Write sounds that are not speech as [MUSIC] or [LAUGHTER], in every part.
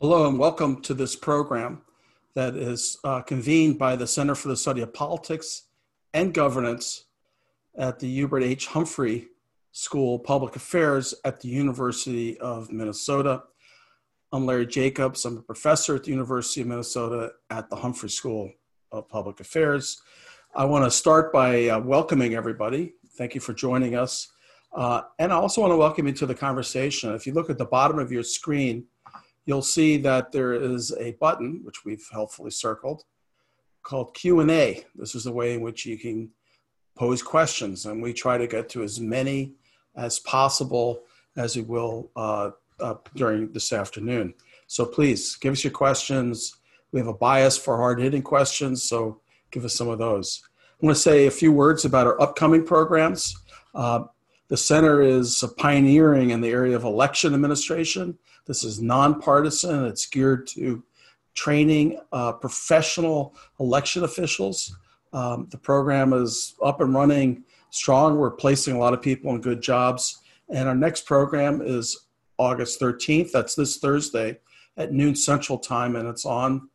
Hello and welcome to this program that is uh, convened by the Center for the Study of Politics and Governance at the Hubert H. Humphrey School of Public Affairs at the University of Minnesota. I'm Larry Jacobs. I'm a professor at the University of Minnesota at the Humphrey School of Public Affairs. I want to start by uh, welcoming everybody. Thank you for joining us. Uh, and I also want to welcome you to the conversation. If you look at the bottom of your screen, you'll see that there is a button, which we've helpfully circled, called Q&A. This is a way in which you can pose questions, and we try to get to as many as possible as we will uh, during this afternoon. So please give us your questions. We have a bias for hard-hitting questions, so give us some of those. I want to say a few words about our upcoming programs. Uh, the center is pioneering in the area of election administration this is nonpartisan. It's geared to training uh, professional election officials. Um, the program is up and running strong. We're placing a lot of people in good jobs. And our next program is August 13th. That's this Thursday at noon Central Time, and it's on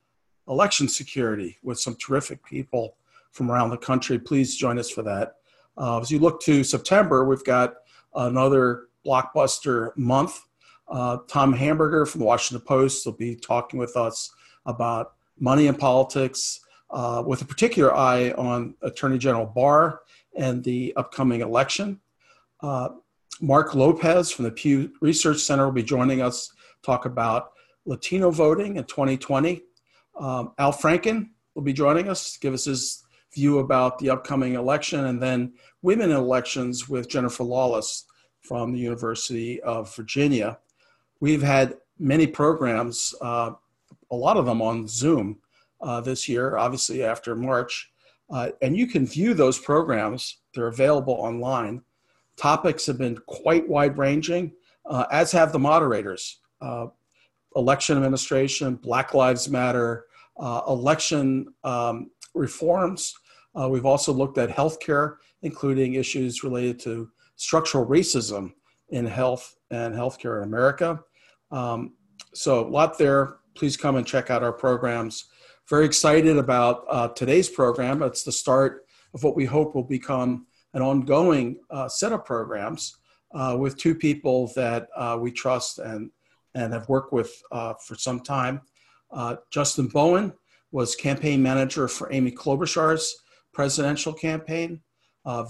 election security with some terrific people from around the country. Please join us for that. Uh, as you look to September, we've got another blockbuster month uh, Tom Hamburger from the Washington Post will be talking with us about money in politics uh, with a particular eye on Attorney General Barr and the upcoming election. Uh, Mark Lopez from the Pew Research Center will be joining us to talk about Latino voting in 2020. Um, Al Franken will be joining us give us his view about the upcoming election, and then women elections with Jennifer Lawless from the University of Virginia. We've had many programs, uh, a lot of them on Zoom uh, this year, obviously after March. Uh, and you can view those programs, they're available online. Topics have been quite wide ranging, uh, as have the moderators. Uh, election administration, Black Lives Matter, uh, election um, reforms. We've also looked at healthcare, including issues related to structural racism in health and healthcare in America. Um, so a lot there. Please come and check out our programs. Very excited about uh, today's program. It's the start of what we hope will become an ongoing uh, set of programs uh, with two people that uh, we trust and, and have worked with uh, for some time. Uh, Justin Buoen was campaign manager for Amy Klobuchar's presidential campaign.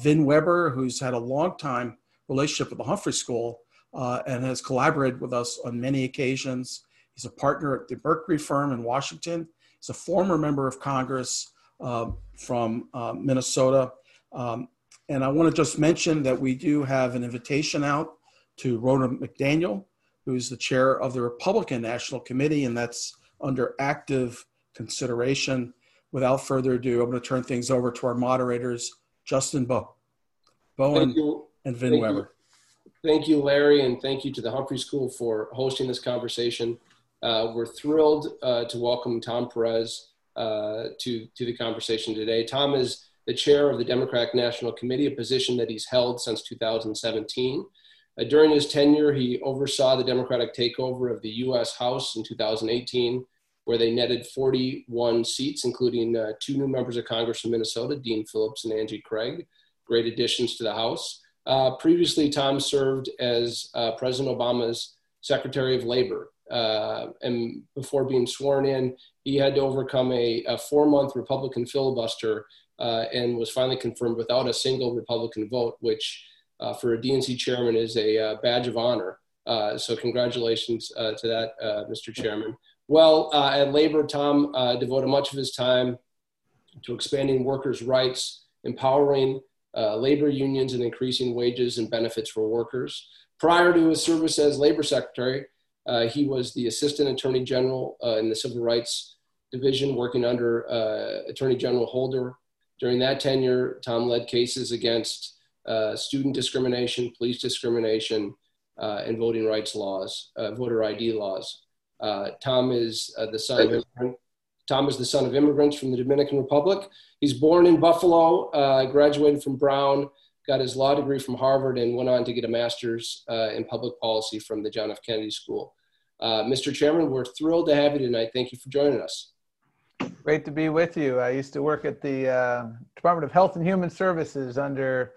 Vin Weber, who's had a long time relationship with the Humphrey School, uh, and has collaborated with us on many occasions. He's a partner at the Mercury firm in Washington. He's a former member of Congress uh, from uh, Minnesota. Um, and I want to just mention that we do have an invitation out to Ronna McDaniel, who's the chair of the Republican National Committee, and that's under active consideration. Without further ado, I'm going to turn things over to our moderators, Justin Bo- Buoen and Vin Thank Weber. You. Thank you, Larry, and thank you to the Humphrey School for hosting this conversation. Uh, we're thrilled uh, to welcome Tom Perez uh, to, to the conversation today. Tom is the chair of the Democratic National Committee, a position that he's held since 2017. Uh, during his tenure, he oversaw the Democratic takeover of the U.S. House in 2018, where they netted 41 seats, including uh, two new members of Congress from Minnesota, Dean Phillips and Angie Craig, great additions to the House. Uh, previously, Tom served as uh, President Obama's Secretary of Labor. Uh, and before being sworn in, he had to overcome a, a four month Republican filibuster uh, and was finally confirmed without a single Republican vote, which uh, for a DNC chairman is a badge of honor. so, congratulations to that, Mr. Chairman. Well, at Labor, Tom devoted much of his time to expanding workers' rights, empowering uh, labor unions and increasing wages and benefits for workers. Prior to his service as labor secretary, uh, he was the assistant attorney general uh, in the civil rights division, working under uh, Attorney General Holder. During that tenure, Tom led cases against uh, student discrimination, police discrimination, uh, and voting rights laws, voter ID laws. Tom is the son of Tom is the son of immigrants from the Dominican Republic. He's born in Buffalo, uh, graduated from Brown, got his law degree from Harvard, and went on to get a master's uh, in public policy from the John F. Kennedy School. Uh, Mr. Chairman, we're thrilled to have you tonight. Thank you for joining us. Great to be with you. I used to work at the uh, Department of Health and Human Services under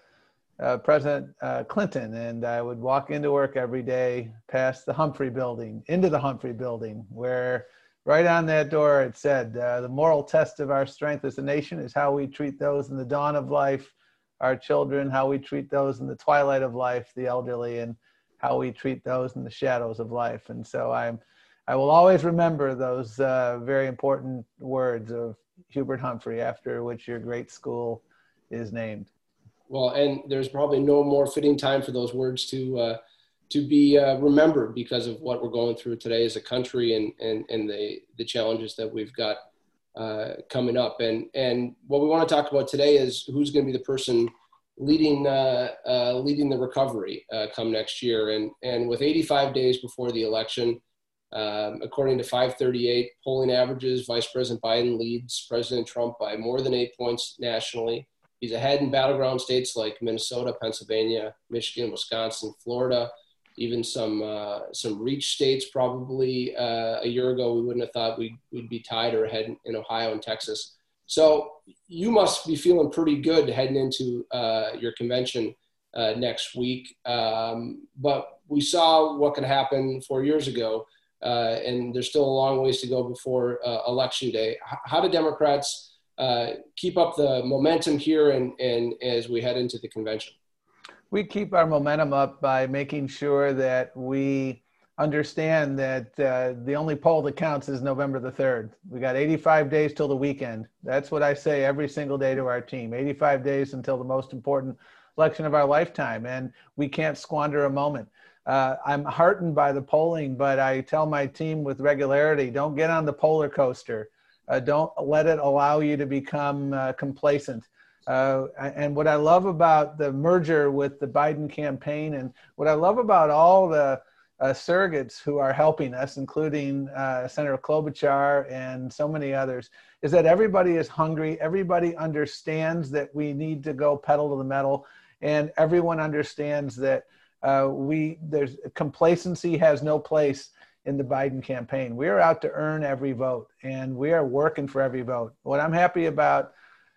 uh, President uh, Clinton, and I would walk into work every day past the Humphrey building, into the Humphrey building, where right on that door it said, uh, The moral test of our strength as a nation is how we treat those in the dawn of life, our children, how we treat those in the twilight of life, the elderly, and how we treat those in the shadows of life. And so I'm, I will always remember those uh, very important words of Hubert Humphrey, after which your great school is named. Well, and there's probably no more fitting time for those words to uh, to be uh, remembered because of what we're going through today as a country and and and the the challenges that we've got uh, coming up. And and what we want to talk about today is who's going to be the person leading uh, uh, leading the recovery uh, come next year. And and with 85 days before the election. Um, according to 538 polling averages, Vice President Biden leads President Trump by more than eight points nationally. He's ahead in battleground states like Minnesota, Pennsylvania, Michigan, Wisconsin, Florida, even some uh, some reach states. Probably uh, a year ago, we wouldn't have thought we'd, we'd be tied or ahead in Ohio and Texas. So you must be feeling pretty good heading into uh, your convention uh, next week. Um, but we saw what could happen four years ago, uh, and there's still a long ways to go before uh, election day. How do Democrats uh, keep up the momentum here and, and as we head into the convention? We keep our momentum up by making sure that we understand that uh, the only poll that counts is November the 3rd. We got 85 days till the weekend. That's what I say every single day to our team 85 days until the most important election of our lifetime. And we can't squander a moment. Uh, I'm heartened by the polling, but I tell my team with regularity don't get on the polar coaster. Uh, don't let it allow you to become uh, complacent. Uh, and what I love about the merger with the Biden campaign, and what I love about all the uh, surrogates who are helping us, including uh, Senator Klobuchar and so many others, is that everybody is hungry. Everybody understands that we need to go pedal to the metal, and everyone understands that uh, we there's complacency has no place in the Biden campaign. We are out to earn every vote, and we are working for every vote. What I'm happy about,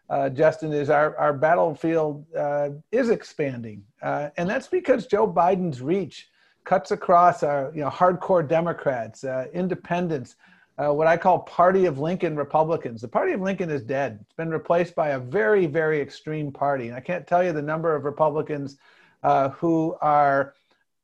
uh, Justin, is our, our battlefield uh, is expanding, uh, and that's because Joe Biden's reach cuts across our you know hardcore Democrats, uh, independents. Uh, what I call Party of Lincoln Republicans. The Party of Lincoln is dead. It's been replaced by a very, very extreme party. And I can't tell you the number of Republicans uh, who are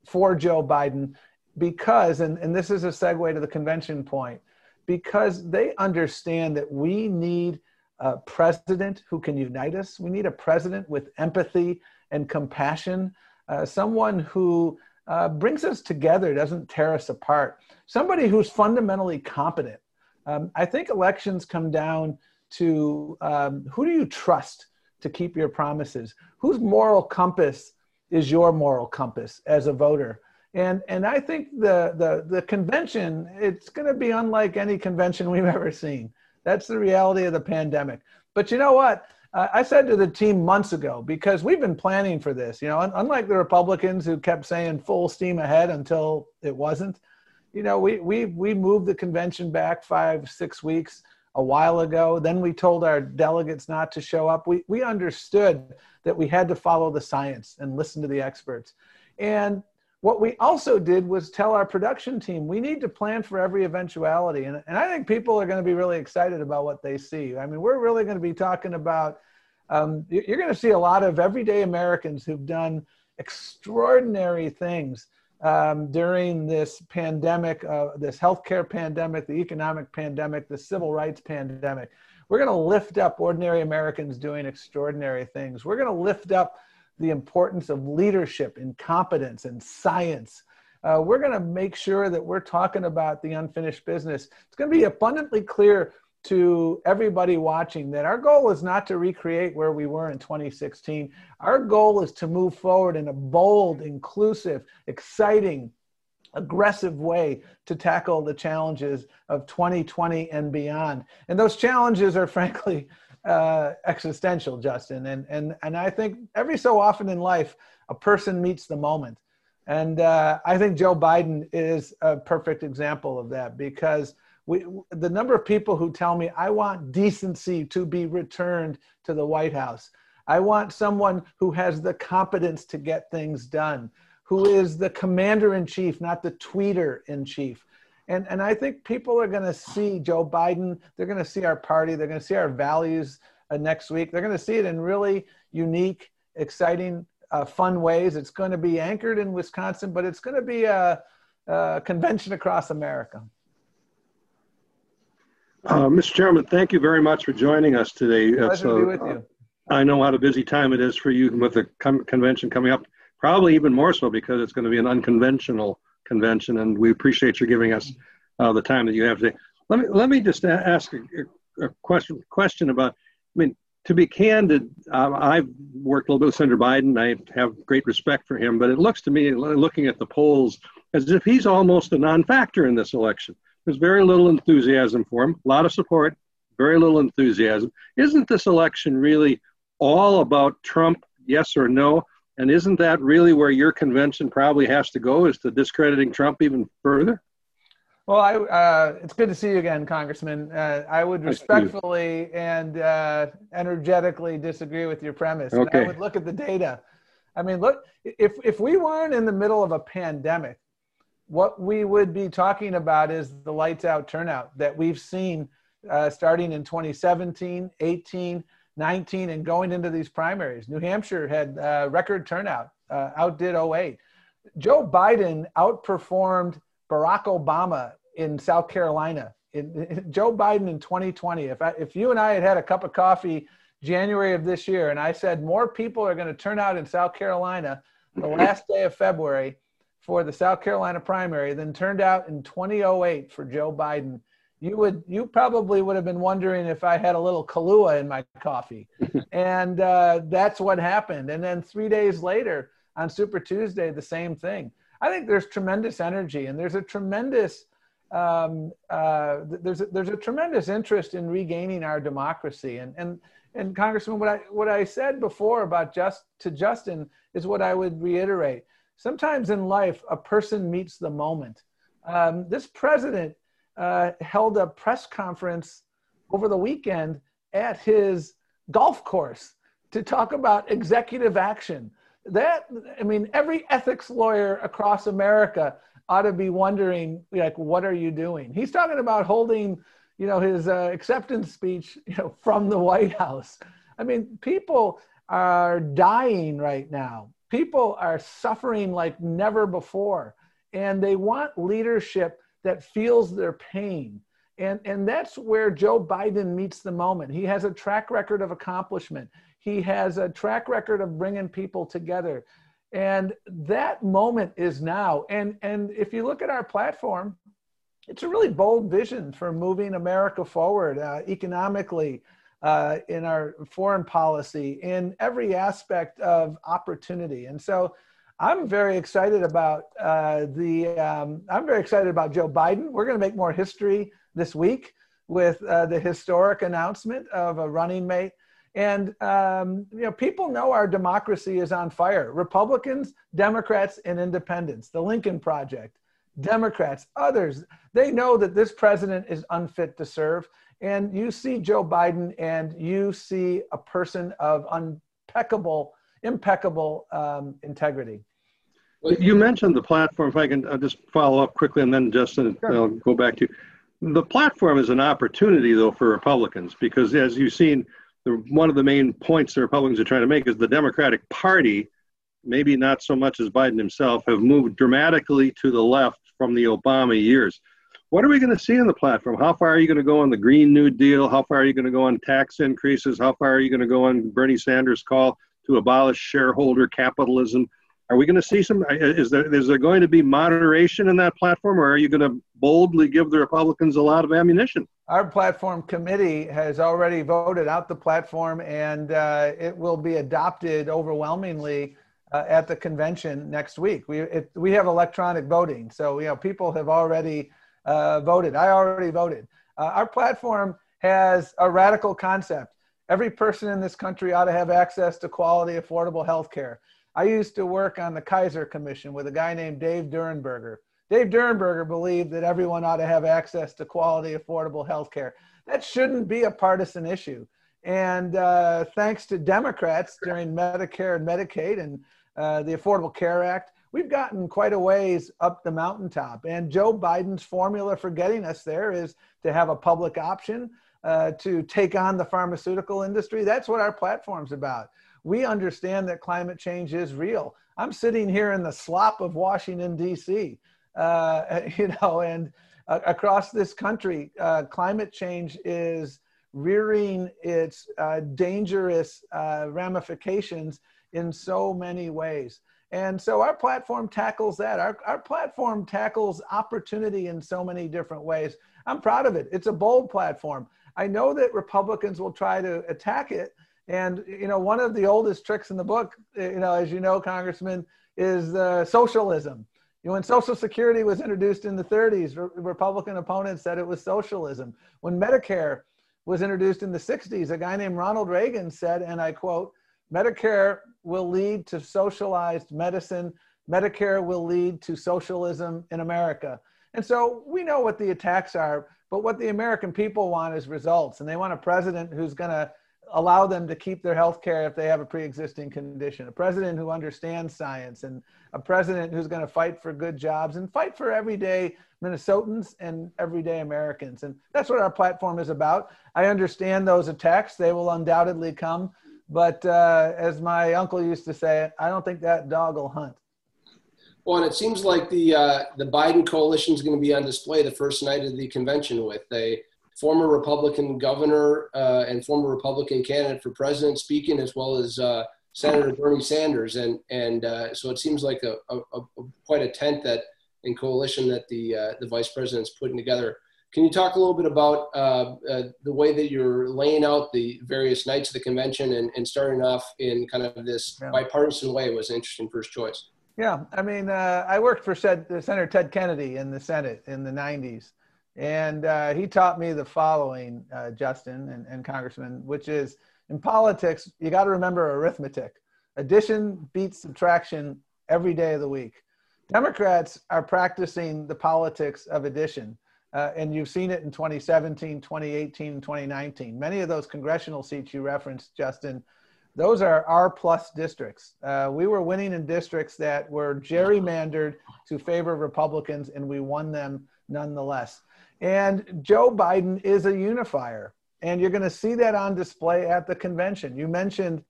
for Joe Biden because, and, and this is a segue to the convention point, because they understand that we need a president who can unite us. We need a president with empathy and compassion, uh, someone who uh, brings us together, doesn't tear us apart, somebody who's fundamentally competent. Um, I think elections come down to um, who do you trust to keep your promises? Whose moral compass is your moral compass as a voter? And, and I think the, the, the convention, it's going to be unlike any convention we've ever seen. That's the reality of the pandemic. But you know what? I said to the team months ago, because we've been planning for this, you know, un- unlike the Republicans who kept saying full steam ahead until it wasn't, you know, we, we, we moved the convention back five, six weeks a while ago. Then we told our delegates not to show up. We, we understood that we had to follow the science and listen to the experts. And what we also did was tell our production team we need to plan for every eventuality. And, and I think people are going to be really excited about what they see. I mean, we're really going to be talking about, um, you're going to see a lot of everyday Americans who've done extraordinary things um, during this pandemic, uh, this healthcare pandemic, the economic pandemic, the civil rights pandemic. We're going to lift up ordinary Americans doing extraordinary things. We're going to lift up the importance of leadership and competence and science. Uh, we're going to make sure that we're talking about the unfinished business. It's going to be abundantly clear to everybody watching that our goal is not to recreate where we were in 2016. Our goal is to move forward in a bold, inclusive, exciting, aggressive way to tackle the challenges of 2020 and beyond. And those challenges are [LAUGHS] frankly uh, existential, Justin. And, and, and I think every so often in life, a person meets the moment. And uh, I think Joe Biden is a perfect example of that because we, the number of people who tell me, I want decency to be returned to the White House. I want someone who has the competence to get things done, who is the commander in chief, not the tweeter in chief. And, and I think people are going to see Joe Biden. They're going to see our party. They're going to see our values uh, next week. They're going to see it in really unique, exciting, uh, fun ways. It's going to be anchored in Wisconsin, but it's going to be a, a convention across America. Uh, Mr. Chairman, thank you very much for joining us today. Pleasure to be with you. I know what a busy time it is for you with the com- convention coming up. Probably even more so because it's going to be an unconventional convention, and we appreciate you giving us uh, the time that you have today. Let me let me just ask a, a, question question about. I mean, to be candid, uh, I've worked a little bit with Senator Biden. I have great respect for him, but it looks to me, looking at the polls, as if he's almost a non-factor in this election. There's very little enthusiasm for him, a lot of support, very little enthusiasm. Isn't this election really all about Trump, yes or no? And isn't that really where your convention probably has to go, is to discrediting Trump even further? Well, I, uh, it's good to see you again, Congressman. Uh, I would respectfully and uh, energetically disagree with your premise. Okay. And I would look at the data. I mean, look, if, if we weren't in the middle of a pandemic, what we would be talking about is the lights out turnout that we've seen uh, starting in 2017, 18, 19, and going into these primaries. New Hampshire had uh, record turnout, uh, outdid 08. Joe Biden outperformed Barack Obama in South Carolina. In, Joe Biden in 2020, if, I, if you and I had had a cup of coffee January of this year, and I said more people are going to turn out in South Carolina the [CLEARS THROAT] last day of February for the South Carolina primary than turned out in 2008 for Joe Biden, you would you probably would have been wondering if I had a little Kahlua in my coffee, [LAUGHS] and uh, that's what happened. And then three days later on Super Tuesday, the same thing. I think there's tremendous energy, and there's a tremendous um, uh, there's a, there's a tremendous interest in regaining our democracy. And and and Congressman, what I what I said before about just to Justin is what I would reiterate sometimes in life, a person meets the moment. Um, this president uh, held a press conference over the weekend at his golf course to talk about executive action. That, I mean, every ethics lawyer across America ought to be wondering, like, what are you doing? He's talking about holding, you know, his uh, acceptance speech, you know, from the White House. I mean, people are dying right now people are suffering like never before and they want leadership that feels their pain. And and that's where joe biden meets the moment. He has a track record of accomplishment. He has a track record of bringing people together. And that moment is now. And and if you look at our platform it's a really bold vision for moving america forward uh, economically uh, in our foreign policy, in every aspect of opportunity. And so I'm very excited about uh, the, um, I'm very excited about Joe Biden. We're going to make more history this week with uh, the historic announcement of a running mate. And um, you know, people know our democracy is on fire. Republicans, Democrats, and Independents. The Lincoln Project, Democrats, others. They know that this president is unfit to serve, and you see Joe Biden and you see a person of impeccable, impeccable um, integrity. You mentioned the platform. If I can I'll just follow up quickly, and then Justin, sure. I'll go back to you. The platform is an opportunity, though, for Republicans because, as you've seen, the, one of the main points the Republicans are trying to make is the Democratic Party, maybe not so much as Biden himself, have moved dramatically to the left from the Obama years. What are we going to see in the platform? How far are you going to go on the Green New Deal? How far are you going to go on tax increases? How far are you going to go on Bernie Sanders' call to abolish shareholder capitalism? Are we going to see some? Is there is there going to be moderation in that platform, or are you going to boldly give the Republicans a lot of ammunition? Our platform committee has already voted out the platform, and uh, it will be adopted overwhelmingly uh, at the convention next week. We it, we have electronic voting, so you know people have already uh, voted. I already voted. Uh, our platform has a radical concept. Every person in this country ought to have access to quality, affordable health care. I used to work on the Kaiser Commission with a guy named Dave Durenberger. Dave Durenberger believed that everyone ought to have access to quality, affordable health care. That shouldn't be a partisan issue. And uh, thanks to Democrats during Medicare and Medicaid and uh, the Affordable Care Act, we've gotten quite a ways up the mountaintop. And Joe Biden's formula for getting us there is to have a public option uh, to take on the pharmaceutical industry. That's what our platform's about. We understand that climate change is real. I'm sitting here in the slop of Washington, D.C., uh, [LAUGHS] you know, and uh, across this country, uh, climate change is rearing its uh, dangerous ramifications in so many ways. And so our platform tackles that. Our, our platform tackles opportunity in so many different ways. I'm proud of it. It's a bold platform. I know that Republicans will try to attack it. And, you know, one of the oldest tricks in the book, you know, as you know, Congressman, is uh, socialism. You know, when Social Security was introduced in the 30s, re- Republican opponents said it was socialism. When Medicare was introduced in the 60s, a guy named Ronald Reagan said, and I quote, Medicare will lead to socialized medicine. Medicare will lead to socialism in America. And so we know what the attacks are, but what the American people want is results. And they want a president who's going to allow them to keep their health care if they have a pre-existing condition a president who understands science and a president who's going to fight for good jobs and fight for everyday minnesotans and everyday americans and that's what our platform is about i understand those attacks they will undoubtedly come but uh, as my uncle used to say, I don't think that dog will hunt. Well, and it seems like the uh, the Biden coalition is going to be on display the first night of the convention with a former Republican governor uh, and former Republican candidate for president speaking, as well as uh, Senator Bernie Sanders, and and uh, so it seems like a, a, a, quite a tent that in coalition that the uh, the vice president's putting together. Can you talk a little bit about uh, uh, the way that you're laying out the various nights of the convention and, and starting off in kind of this bipartisan way was an interesting first choice. Yeah, I mean, uh, I worked for Senator Ted Kennedy in the Senate in the 90s. And uh, he taught me the following, uh, Justin and, and Congressman, which is in politics, you got to remember arithmetic. Addition beats subtraction every day of the week. Democrats are practicing the politics of addition. Uh, and you've seen it in 2017, 2018, 2019. Many of those congressional seats you referenced, Justin, those are R plus districts. Uh, we were winning in districts that were gerrymandered to favor Republicans, and we won them nonetheless. And Joe Biden is a unifier, and you're going to see that on display at the convention. You mentioned,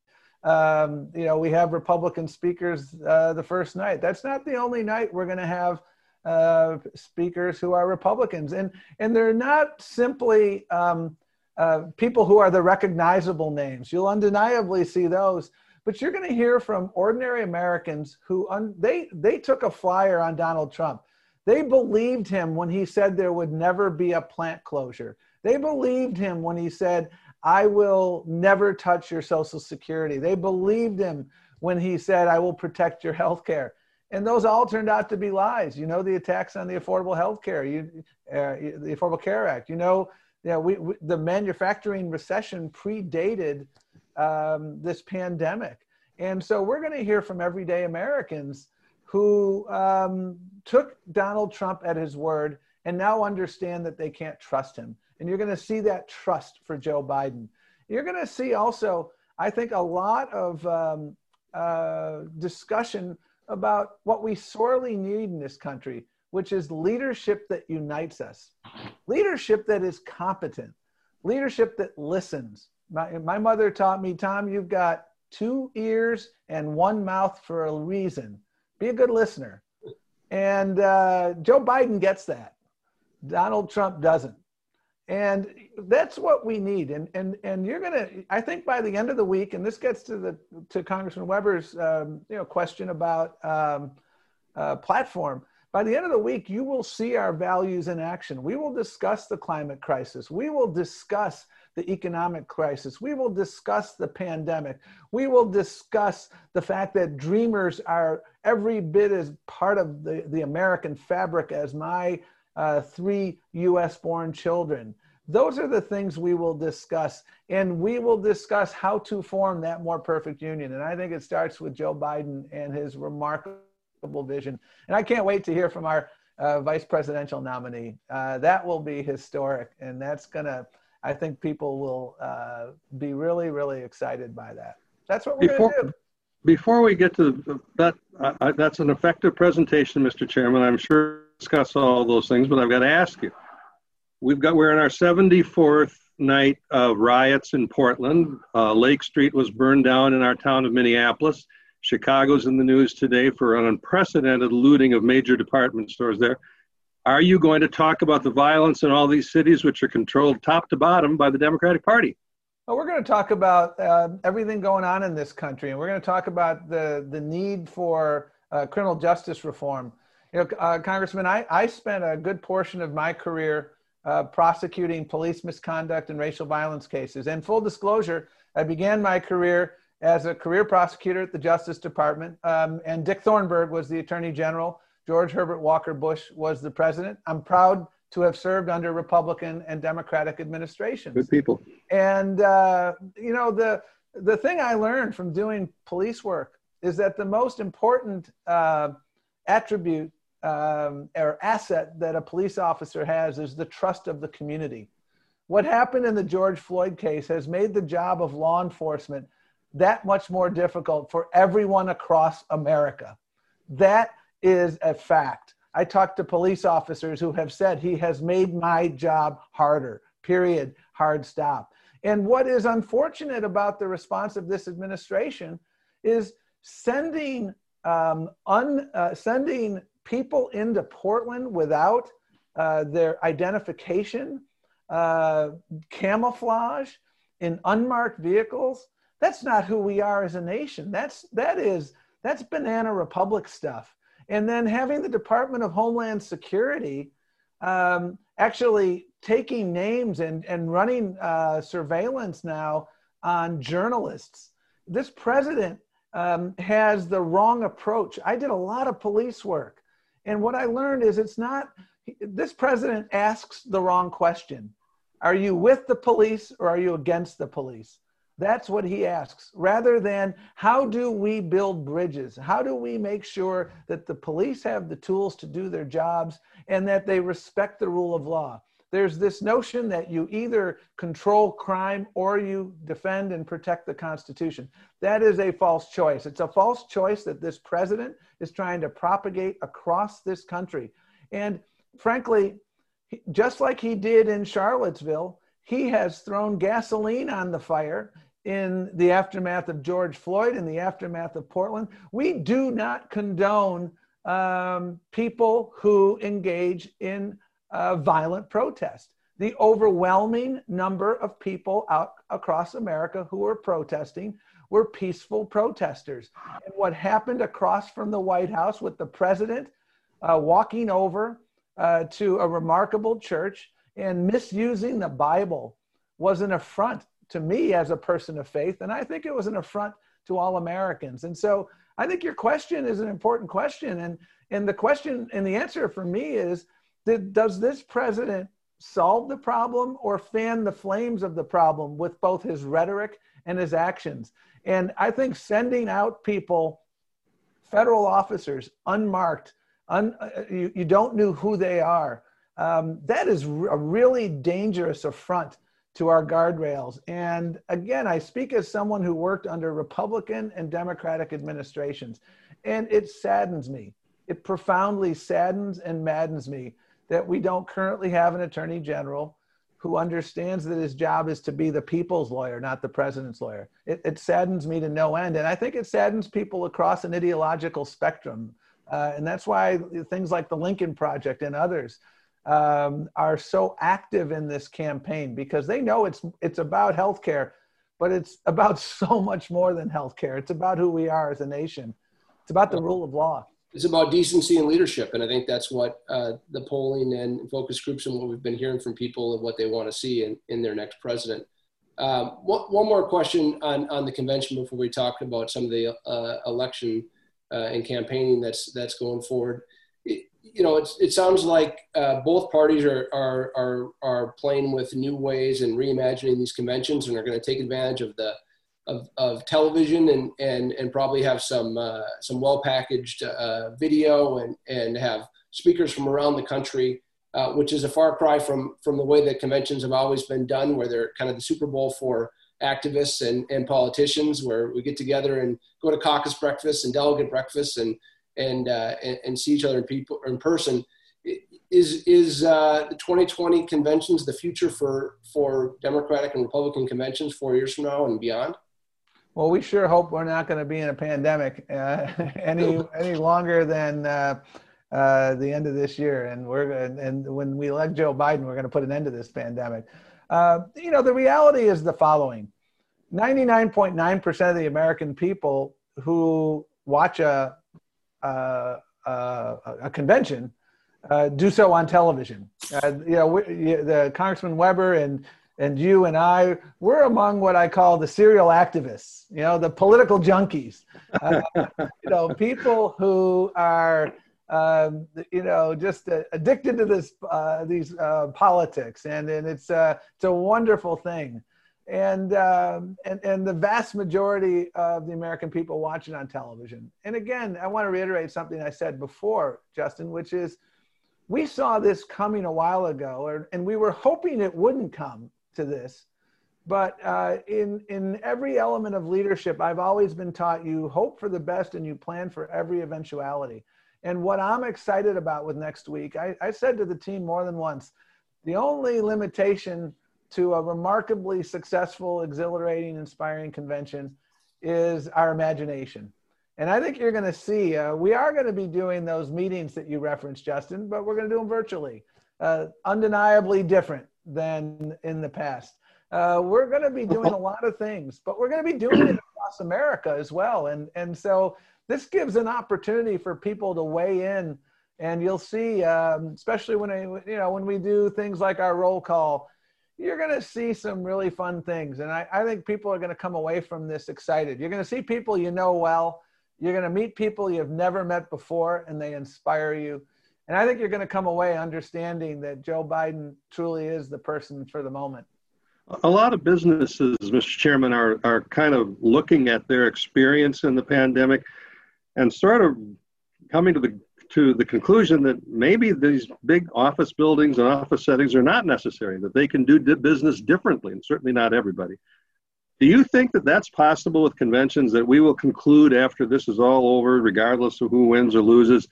um, you know, we have Republican speakers uh, the first night. That's not the only night we're going to have uh, speakers who are Republicans, and and they're not simply um, uh, people who are the recognizable names. You'll undeniably see those, but you're going to hear from ordinary Americans who un- they they took a flyer on Donald Trump. They believed him when he said there would never be a plant closure. They believed him when he said, I will never touch your Social Security. They believed him when he said, I will protect your health care and those all turned out to be lies. You know the attacks on the Affordable Health Care, uh, the Affordable Care Act. You know, know we, we the manufacturing recession predated um, this pandemic, and so we're going to hear from everyday Americans who um, took Donald Trump at his word and now understand that they can't trust him. And you're going to see that trust for Joe Biden. You're going to see also, I think, a lot of um, uh, discussion about what we sorely need in this country, which is leadership that unites us, leadership that is competent, leadership that listens. My, my mother taught me, Tom, you've got two ears and one mouth for a reason. Be a good listener. And uh, Joe Biden gets that. Donald Trump doesn't and that's what we need and and and you're gonna i think by the end of the week and this gets to the to congressman weber's um, you know question about um, uh, platform by the end of the week you will see our values in action we will discuss the climate crisis we will discuss the economic crisis we will discuss the pandemic we will discuss the fact that dreamers are every bit as part of the, the american fabric as my uh, three US born children. Those are the things we will discuss, and we will discuss how to form that more perfect union. And I think it starts with Joe Biden and his remarkable vision. And I can't wait to hear from our uh, vice presidential nominee. Uh, that will be historic, and that's gonna. I think people will uh, be really, really excited by that. That's what we're gonna do. Before we get to that, uh, that's an effective presentation, Mr. Chairman. I'm sure discuss all those things, but I've got to ask you. We've got we're in our 74th night of riots in Portland. Uh, Lake Street was burned down in our town of Minneapolis. Chicago's in the news today for an unprecedented looting of major department stores there. Are you going to talk about the violence in all these cities, which are controlled top to bottom by the Democratic Party? Well, we're going to talk about uh, everything going on in this country, and we're going to talk about the the need for uh, criminal justice reform. You know, uh, Congressman, I, I spent a good portion of my career uh, prosecuting police misconduct and racial violence cases. And full disclosure, I began my career as a career prosecutor at the Justice Department, um, and Dick Thornburgh was the Attorney General. George Herbert Walker Bush was the president. I'm proud to have served under Republican and Democratic administrations. Good people. And uh, you know the the thing I learned from doing police work is that the most important uh, attribute um, or asset that a police officer has is the trust of the community. What happened in the George Floyd case has made the job of law enforcement that much more difficult for everyone across America. That is a fact. I talked to police officers who have said he has made my job harder, period, hard stop. And what is unfortunate about the response of this administration is sending um, un, uh, sending people into Portland without uh, their identification, uh, camouflage in unmarked vehicles. That's not who we are as a nation. That's that is that's banana republic stuff. And then having the Department of Homeland Security um, actually taking names and, and running uh, surveillance now on journalists. This president um, has the wrong approach. I did a lot of police work. And what I learned is it's not, this president asks the wrong question. Are you with the police or are you against the police? That's what he asks, rather than how do we build bridges? How do we make sure that the police have the tools to do their jobs and that they respect the rule of law? There's this notion that you either control crime or you defend and protect the Constitution. That is a false choice. It's a false choice that this president is trying to propagate across this country. And frankly, just like he did in Charlottesville, he has thrown gasoline on the fire in the aftermath of George Floyd, in the aftermath of Portland. We do not condone um, people who engage in uh, violent protest. The overwhelming number of people out across America who were protesting were peaceful protesters. And what happened across from the White House with the president uh, walking over uh, to a remarkable church and misusing the Bible was an affront to me as a person of faith. And I think it was an affront to all Americans. And so I think your question is an important question. And, and the question and the answer for me is did, does this president solve the problem or fan the flames of the problem with both his rhetoric and his actions? And I think sending out people, federal officers, unmarked, un, uh, you, you don't know who they are, um, that is a really dangerous affront to our guardrails. And again, I speak as someone who worked under Republican and Democratic administrations, and it saddens me. It profoundly saddens and maddens me that we don't currently have an attorney general who understands that his job is to be the people's lawyer, not the president's lawyer. It, it saddens me to no end. And I think it saddens people across an ideological spectrum. Uh, and that's why things like the Lincoln Project and others um, are so active in this campaign because they know it's it's about healthcare, but it's about [LAUGHS] so much more than healthcare. It's about who we are as a nation. It's about the rule of law. It's about decency and leadership, and I think that's what uh, the polling and focus groups and what we've been hearing from people and what they want to see in, in their next president. Um, one, one, more question on, on the convention before we talk about some of the uh, election uh, and campaigning that's that's going forward you know, it sounds like uh, both parties are, are, are, are playing with new ways and reimagining these conventions and are going to take advantage of the of, of television and, and, and probably have some, uh, some well packaged uh, video and, and have speakers from around the country, uh, which is a far cry from, from the way that conventions have always been done, where they're kind of the Super Bowl for activists and, and politicians, where we get together and go to caucus breakfast and delegate breakfast and, and, uh, and, and, see each other in, people, in person. Is, is uh, the 2020 conventions the future for, for Democratic and Republican conventions four years from now and beyond? Well, we sure hope we're not going to be in a pandemic uh, [LAUGHS] any any longer than uh, uh, the end of this year. And we're and, and when we elect Joe Biden, we're going to put an end to this pandemic. Uh, you know, the reality is the following: ninety-nine point nine percent of the American people who watch a a, a, a convention uh, do so on television. Uh, you know, we, the Congressman Weber and and you and I, we're among what I call the serial activists, you know, the political junkies, uh, [LAUGHS] you know, people who are, um, you know, just uh, addicted to this, uh, these uh, politics. And, and it's, uh, it's a wonderful thing. And, um, and, and the vast majority of the American people watch it on television. And again, I want to reiterate something I said before, Justin, which is, we saw this coming a while ago, or, and we were hoping it wouldn't come to this. But uh, in, in every element of leadership, I've always been taught you hope for the best and you plan for every eventuality. And what I'm excited about with next week, I, I said to the team more than once, the only limitation to a remarkably successful, exhilarating, inspiring convention is our imagination. And I think you're going to see, uh, we are going to be doing those meetings that you referenced, Justin, but we're going to do them virtually. Uh, undeniably different than in the past. Uh, we're going to be doing a lot of things, but we're going to be doing it across America as well. And, and so this gives an opportunity for people to weigh in. And you'll see, um, especially when I, you know when we do things like our roll call, you're going to see some really fun things. And I, I think people are going to come away from this excited. You're going to see people you know well. You're going to meet people you've never met before, and they inspire you. And I think you're going to come away understanding that Joe Biden truly is the person for the moment. A lot of businesses, Mr. Chairman, are, are kind of looking at their experience in the pandemic and sort of coming to the to the conclusion that maybe these big office buildings and office settings are not necessary, that they can do business differently, and certainly not everybody. Do you think that that's possible with conventions that we will conclude after this is all over, regardless of who wins or loses,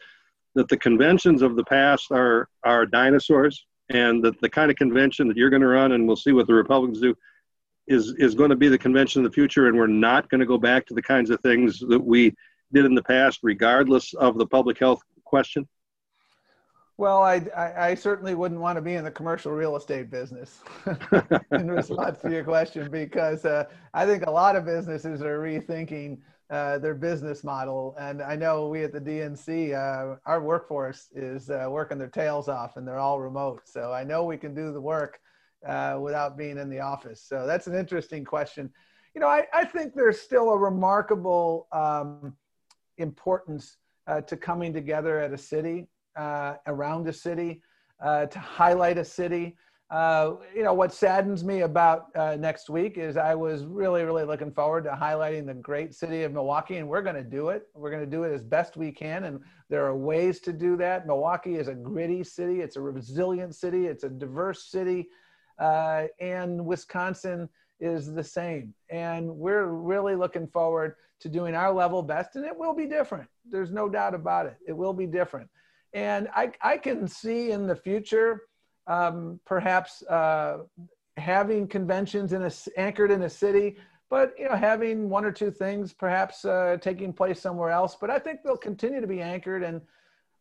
that the conventions of the past are are dinosaurs, and that the kind of convention that you're going to run, and we'll see what the Republicans do, is is going to be the convention of the future, and we're not going to go back to the kinds of things that we did in the past, regardless of the public health question. Well, I, I, I, certainly wouldn't want to be in the commercial real estate business [LAUGHS] in response to your question, because uh, I think a lot of businesses are rethinking uh, their business model. And I know we at the DNC, uh, our workforce is uh, working their tails off and they're all remote. So I know we can do the work uh, without being in the office. So that's an interesting question. You know, I, I think there's still a remarkable um, importance uh, to coming together at a city, around a city, to highlight a city. Uh, you know, what saddens me about uh, next week is I was really, really looking forward to highlighting the great city of Milwaukee, and we're going to do it. We're going to do it as best we can, and there are ways to do that. Milwaukee is a gritty city, it's a resilient city, it's a diverse city, uh, and Wisconsin is the same. And we're really looking forward to doing our level best, and it will be different. There's no doubt about it. It will be different. And I, I can see in the future um, perhaps uh, having conventions in a, anchored in a city, but you know having one or two things perhaps uh, taking place somewhere else. But I think they'll continue to be anchored, and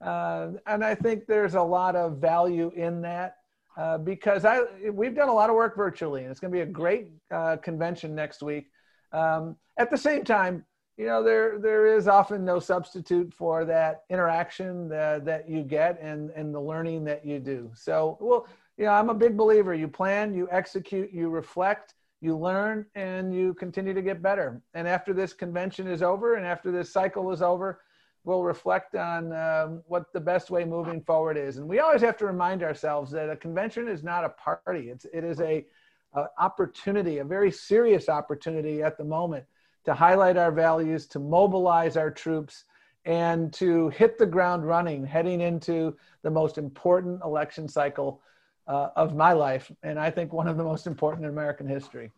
uh, and I think there's a lot of value in that. Uh, because I we've done a lot of work virtually, and it's going to be a great uh, convention next week. Um, at the same time, you know there there is often no substitute for that interaction that, that you get and and the learning that you do so well you know i'm a big believer you plan you execute you reflect you learn and you continue to get better and after this convention is over and after this cycle is over we'll reflect on um, what the best way moving forward is. And we always have to remind ourselves that a convention is not a party. It's, it is a, a opportunity, a very serious opportunity at the moment to highlight our values, to mobilize our troops, and to hit the ground running heading into the most important election cycle uh, of my life. And I think one of the most important in American history.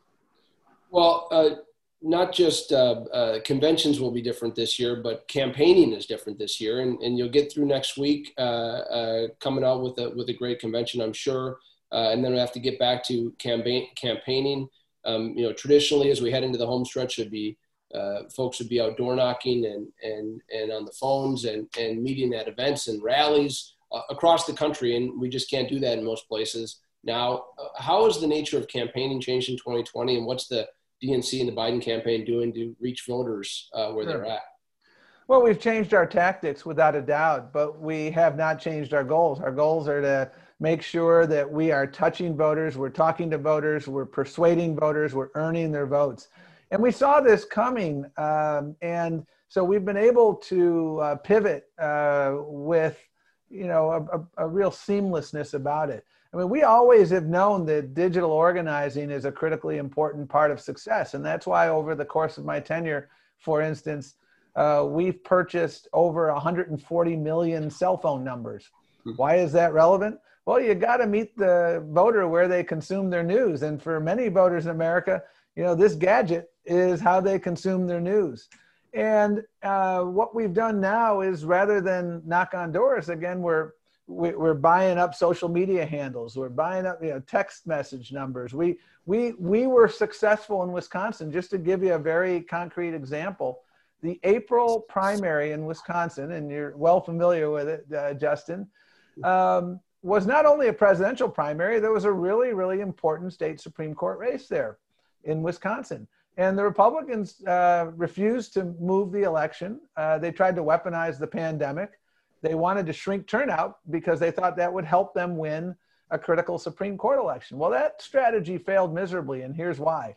Well, uh, not just uh, uh, conventions will be different this year, but campaigning is different this year, and, and you'll get through next week uh, uh coming out with a with a great convention, I'm sure, and then we have to get back to campaign campaigning. Um, you know, traditionally, as we head into the home stretch, would be uh, folks would be out door knocking and and and on the phones and and meeting at events and rallies across the country, and we just can't do that in most places now. how has the nature of campaigning changed in 2020, and what's the DNC and the Biden campaign doing to reach voters uh, where they're at? Well, we've changed our tactics without a doubt, but we have not changed our goals. Our goals are to make sure that we are touching voters, we're talking to voters, we're persuading voters, we're earning their votes. And we saw this coming. Um, and so we've been able to uh, pivot uh, with, you know, a, a, real seamlessness about it. I mean, we always have known that digital organizing is a critically important part of success. And that's why, over the course of my tenure, for instance, uh, we've purchased over 140 million cell phone numbers. Hmm. Why is that relevant? Well, you got to meet the voter where they consume their news. And for many voters in America, you know, this gadget is how they consume their news. And uh, what we've done now is rather than knock on doors, again, we're we're buying up social media handles we're buying up you know text message numbers we we we were successful in wisconsin just to give you a very concrete example the april primary in wisconsin and you're well familiar with it uh, justin um, was not only a presidential primary there was a really really important state supreme court race there in wisconsin and the republicans uh, refused to move the election uh, they tried to weaponize the pandemic they wanted to shrink turnout because they thought that would help them win a critical Supreme Court election. Well, that strategy failed miserably, and here's why.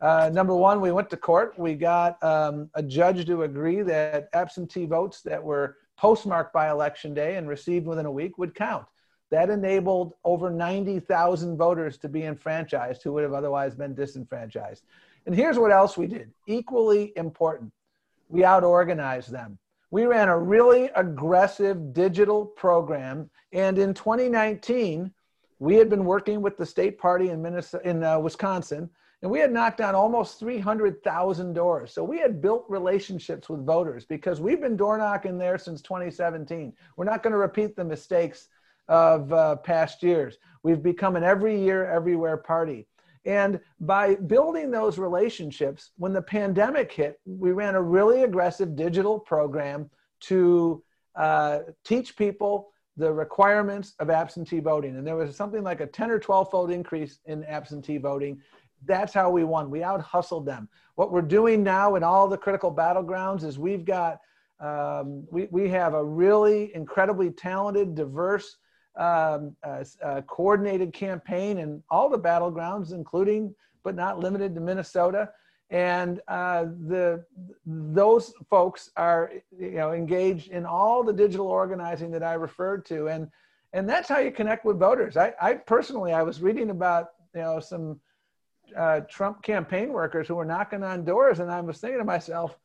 Uh, number one, we went to court. We got um, a judge to agree that absentee votes that were postmarked by election day and received within a week would count. That enabled over 90,000 voters to be enfranchised who would have otherwise been disenfranchised. And here's what else we did equally important we out organized them we ran a really aggressive digital program. And in 2019, we had been working with the state party in, Minnesota, in uh, Wisconsin, and we had knocked down almost 300,000 doors. So we had built relationships with voters because we've been door knocking there since 2017. We're not going to repeat the mistakes of uh, past years. We've become an every year, everywhere party. And by building those relationships, when the pandemic hit, we ran a really aggressive digital program to uh, teach people the requirements of absentee voting. And there was something like a 10 or 12 fold increase in absentee voting. That's how we won. We out hustled them. What we're doing now in all the critical battlegrounds is we've got, um, we, we have a really incredibly talented, diverse um, coordinated campaign in all the battlegrounds, including but not limited to Minnesota. And uh, the those folks are you know engaged in all the digital organizing that I referred to, and and that's how you connect with voters. I, I personally I was reading about you know some uh, Trump campaign workers who were knocking on doors, and I was thinking to myself,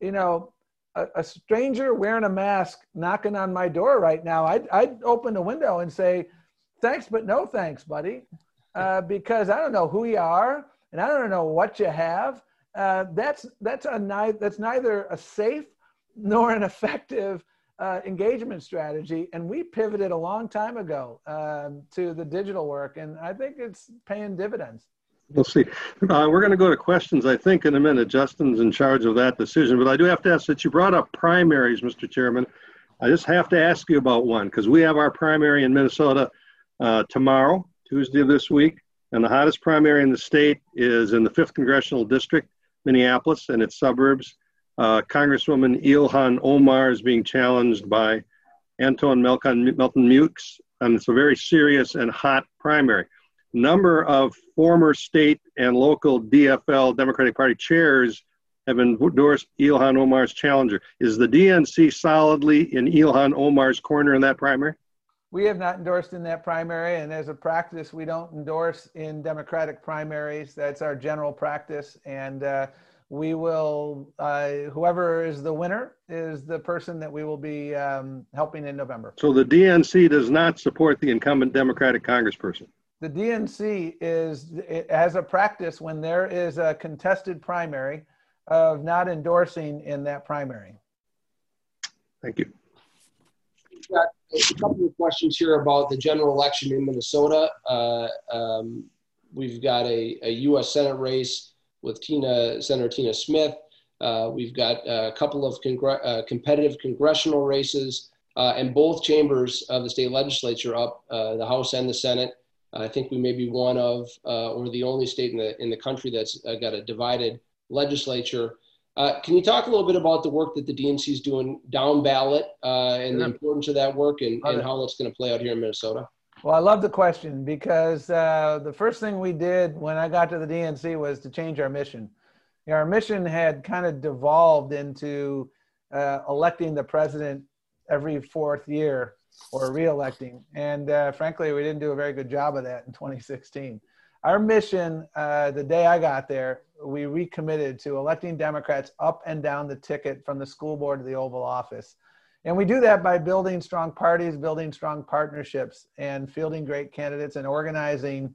you know, a, a, stranger wearing a mask knocking on my door right now, I'd, I'd open the window and say, thanks, but no thanks, buddy, uh, because I don't know who you are and I don't know what you have. Uh, that's, that's, a, that's neither a safe nor an effective uh, engagement strategy. And we pivoted a long time ago um, to the digital work, and I think it's paying dividends. We'll see. Uh, we're going to go to questions, I think, in a minute. Justin's in charge of that decision. But I do have to ask that you brought up primaries, Mr. Chairman. I just have to ask you about one because we have our primary in Minnesota uh, tomorrow, Tuesday of this week. And the hottest primary in the state is in the 5th Congressional District, Minneapolis, and its suburbs. Uh, Congresswoman Ilhan Omar is being challenged by Anton Melton Mukes. And it's a very serious and hot primary number of former state and local DFL Democratic Party chairs have endorsed Ilhan Omar's challenger. Is the DNC solidly in Ilhan Omar's corner in that primary? We have not endorsed in that primary, and as a practice, we don't endorse in Democratic primaries. That's our general practice, and uh, we will. Uh, whoever is the winner is the person that we will be um, helping in November. So the DNC does not support the incumbent Democratic congressperson. The DNC is it has a practice when there is a contested primary of not endorsing in that primary. Thank you. We've got a couple of questions here about the general election in Minnesota. Uh, um, we've got a, a, U.S. Senate race with Tina Senator Tina Smith. Uh, we've got a couple of congr- uh, competitive congressional races, uh, and both chambers of the state legislature up, uh, the House and the Senate. I think we may be one of, uh, or the only state in the in the country that's got a divided legislature. Uh, can you talk a little bit about the work that the DNC is doing down ballot uh, and the importance of that work and, and how that's going to play out here in Minnesota? Well, I love the question because uh, the first thing we did when I got to the DNC was to change our mission. You know, our mission had kind of devolved into uh, electing the president every fourth year or reelecting. And uh, frankly, we didn't do a very good job of that in 2016. Our mission, uh, the day I got there, we recommitted to electing Democrats up and down the ticket from the school board to the Oval Office. And we do that by building strong parties, building strong partnerships, and fielding great candidates and organizing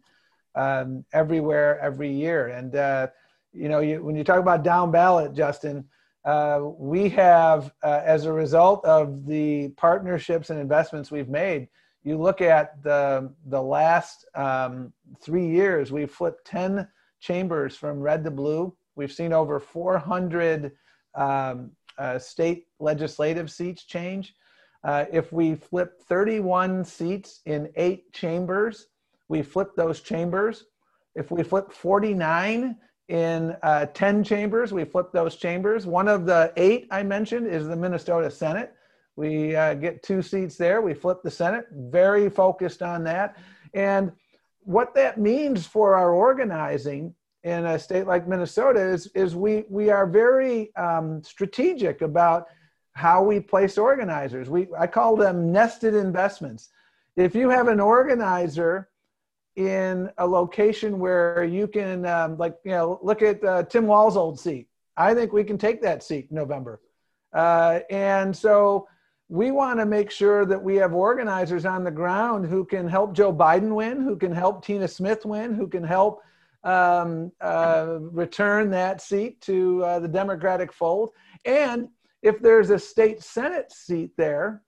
um, everywhere every year. And, uh, you know, you, when you talk about down ballot, Justin, uh, we have, uh, as a result of the partnerships and investments we've made, you look at the, the last um, three years, we've flipped 10 chambers from red to blue. We've seen over 400 um, uh, state legislative seats change. Uh, if we flip 31 seats in eight chambers, we flip those chambers. If we flip 49 in uh, 10 chambers, we flip those chambers. One of the eight I mentioned is the Minnesota Senate. We uh, get two seats there. We flip the Senate, very focused on that. And what that means for our organizing in a state like Minnesota is, is we, we are very um, strategic about how we place organizers. We, I call them nested investments. If you have an organizer in a location where you can, um, like, you know, look at uh, Tim Walz's old seat. I think we can take that seat in November. Uh, and so we want to make sure that we have organizers on the ground who can help Joe Biden win, who can help Tina Smith win, who can help um, uh, return that seat to uh, the Democratic fold. And if there's a state Senate seat there,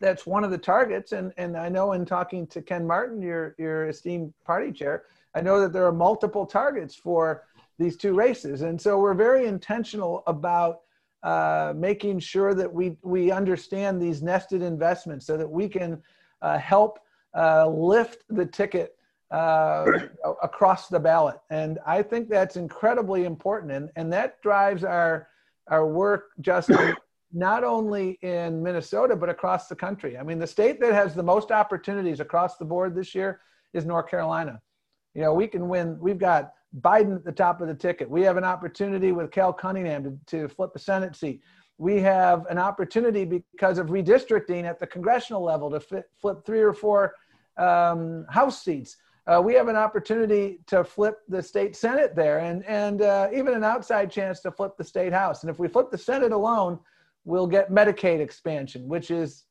that's one of the targets. And, and I know in talking to Ken Martin, your, your esteemed party chair, I know that there are multiple targets for these two races. And so we're very intentional about uh, making sure that we, we understand these nested investments so that we can uh, help uh, lift the ticket uh, across the ballot. And I think that's incredibly important. And, and that drives our, our work, Justin, not only in Minnesota, but across the country. I mean, the state that has the most opportunities across the board this year is North Carolina. You know, we can win, we've got Biden at the top of the ticket. We have an opportunity with Cal Cunningham to, to flip a Senate seat. We have an opportunity because of redistricting at the congressional level to fit, flip three or four um, House seats. Uh, we have an opportunity to flip the state Senate there and, and uh, even an outside chance to flip the state House. And if we flip the Senate alone, we'll get Medicaid expansion, which is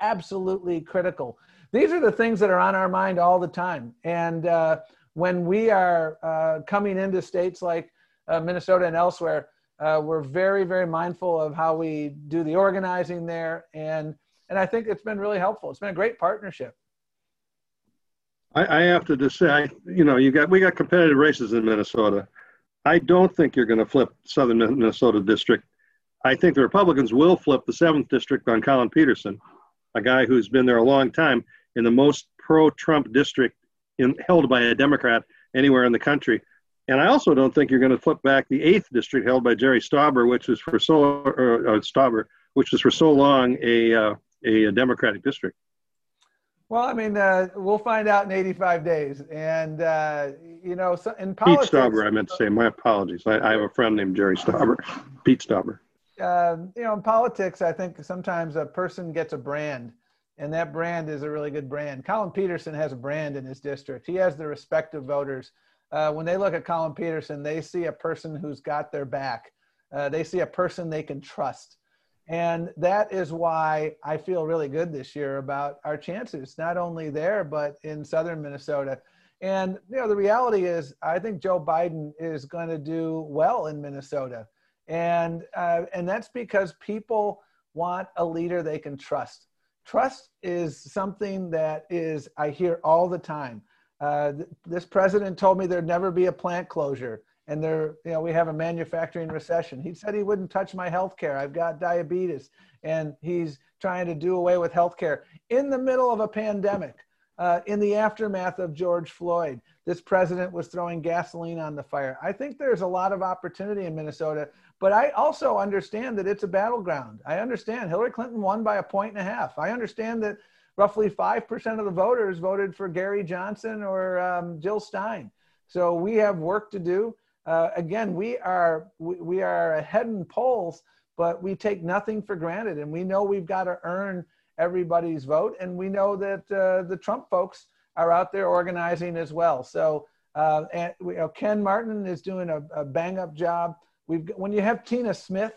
absolutely critical. These are the things that are on our mind all the time. And uh, when we are uh, coming into states like uh, Minnesota and elsewhere, uh, we're very, very mindful of how we do the organizing there. And, and I think it's been really helpful. It's been a great partnership. I, I have to just say, I, you know, you got we got competitive races in Minnesota. I don't think you're going to flip Southern Minnesota district. I think the Republicans will flip the seventh district on Collin Peterson, a guy who's been there a long time in the most pro-Trump district in, held by a Democrat anywhere in the country. And I also don't think you're going to flip back the eighth district held by Jerry Stauber, which was for so or, uh, Stauber, which was for so long a uh, a, Democratic district. Well, I mean, uh, we'll find out in 85 days. And, uh, you know, so in politics. Pete Stauber, I meant to say. My apologies. I, I have a friend named Jerry Stauber. Pete Stauber. Uh, you know, in politics, I think sometimes a person gets a brand, and that brand is a really good brand. Collin Peterson has a brand in his district. He has the respect of voters. Uh, when they look at Collin Peterson, they see a person who's got their back. Uh, they see a person they can trust. And that is why I feel really good this year about our chances, not only there, but in southern Minnesota. And, you know, the reality is, I think Joe Biden is going to do well in Minnesota. And, uh, and that's because people want a leader they can trust. Trust is something that is, I hear all the time. Uh, th- this president told me there'd never be a plant closure and there, you know, we have a manufacturing recession. He said he wouldn't touch my health care. I've got diabetes, and he's trying to do away with health care in the middle of a pandemic. Uh, in the aftermath of George Floyd, this president was throwing gasoline on the fire. I think there's a lot of opportunity in Minnesota, but I also understand that it's a battleground. I understand Hillary Clinton won by a point and a half. I understand that roughly 5% of the voters voted for Gary Johnson or um, Jill Stein. So we have work to do uh, again, we are we, we are ahead in polls, but we take nothing for granted, and we know we've got to earn everybody's vote, and we know that uh, the Trump folks are out there organizing as well. So, uh, and you know, Ken Martin is doing a, a bang up job. We've when you have Tina Smith,